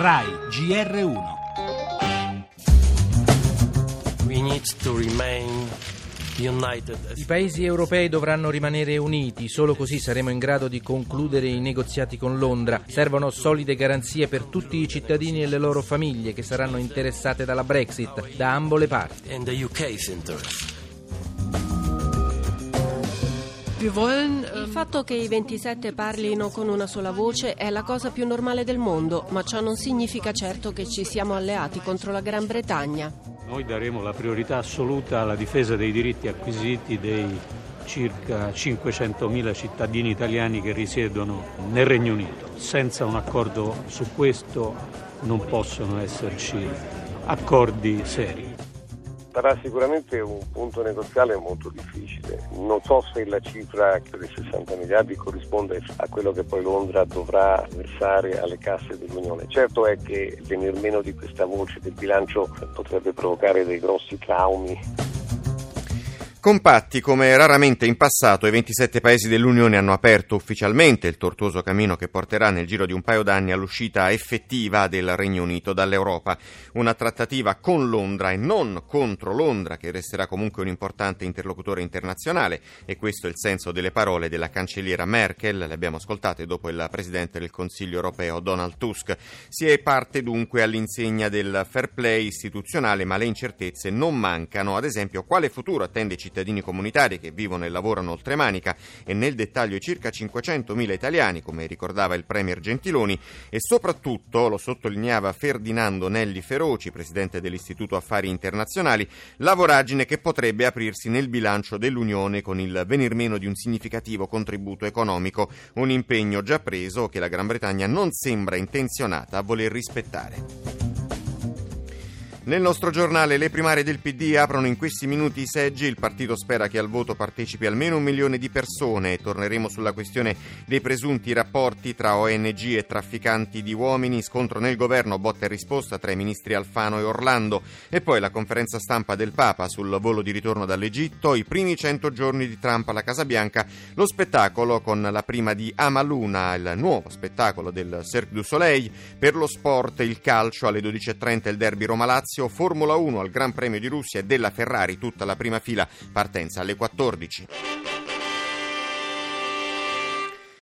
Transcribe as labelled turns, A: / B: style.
A: RAI GR1
B: We need to remain united.
C: I paesi europei dovranno rimanere uniti, solo così saremo in grado di concludere i negoziati con Londra. Servono solide garanzie per tutti i cittadini e le loro famiglie che saranno interessate dalla Brexit, da ambo le parti.
D: Il fatto che i 27 parlino con una sola voce è la cosa più normale del mondo, ma ciò non significa certo che ci siamo alleati contro la Gran Bretagna.
E: Noi daremo la priorità assoluta alla difesa dei diritti acquisiti dei circa 500.000 cittadini italiani che risiedono nel Regno Unito. Senza un accordo su questo non possono esserci accordi seri.
F: Sarà sicuramente un punto negoziale molto difficile. Non so se la cifra dei 60 miliardi corrisponde a quello che poi Londra dovrà versare alle casse dell'Unione. Certo è che venir meno di questa voce del bilancio potrebbe provocare dei grossi traumi
G: Compatti come raramente in passato, i 27 paesi dell'Unione hanno aperto ufficialmente il tortuoso cammino che porterà nel giro di un paio d'anni all'uscita effettiva del Regno Unito dall'Europa. Una trattativa con Londra e non contro Londra, che resterà comunque un importante interlocutore internazionale, e questo è il senso delle parole della cancelliera Merkel, le abbiamo ascoltate dopo il presidente del Consiglio europeo Donald Tusk. Si è parte dunque all'insegna del fair play istituzionale, ma le incertezze non mancano. Ad esempio, quale futuro attende i cittadini comunitari che vivono e lavorano oltre Manica e nel dettaglio circa 500.000 italiani, come ricordava il Premier Gentiloni, e soprattutto, lo sottolineava Ferdinando Nelli Feroci, presidente dell'Istituto Affari Internazionali, la voragine che potrebbe aprirsi nel bilancio dell'Unione con il venir meno di un significativo contributo economico, un impegno già preso che la Gran Bretagna non sembra intenzionata a voler rispettare. Nel nostro giornale le primarie del PD aprono in questi minuti i seggi, il partito spera che al voto partecipi almeno un milione di persone. Torneremo sulla questione dei presunti rapporti tra ONG e trafficanti di uomini, scontro nel governo, botta e risposta tra i ministri Alfano e Orlando. E poi la conferenza stampa del Papa sul volo di ritorno dall'Egitto, i primi 100 giorni di Trump alla Casa Bianca, lo spettacolo con la prima di Amaluna, il nuovo spettacolo del Cirque du Soleil, per lo sport, il calcio alle 12.30 il derby Roma-Lazio Lazio, Formula 1 al Gran Premio di Russia e della Ferrari, tutta la prima fila, partenza alle 14.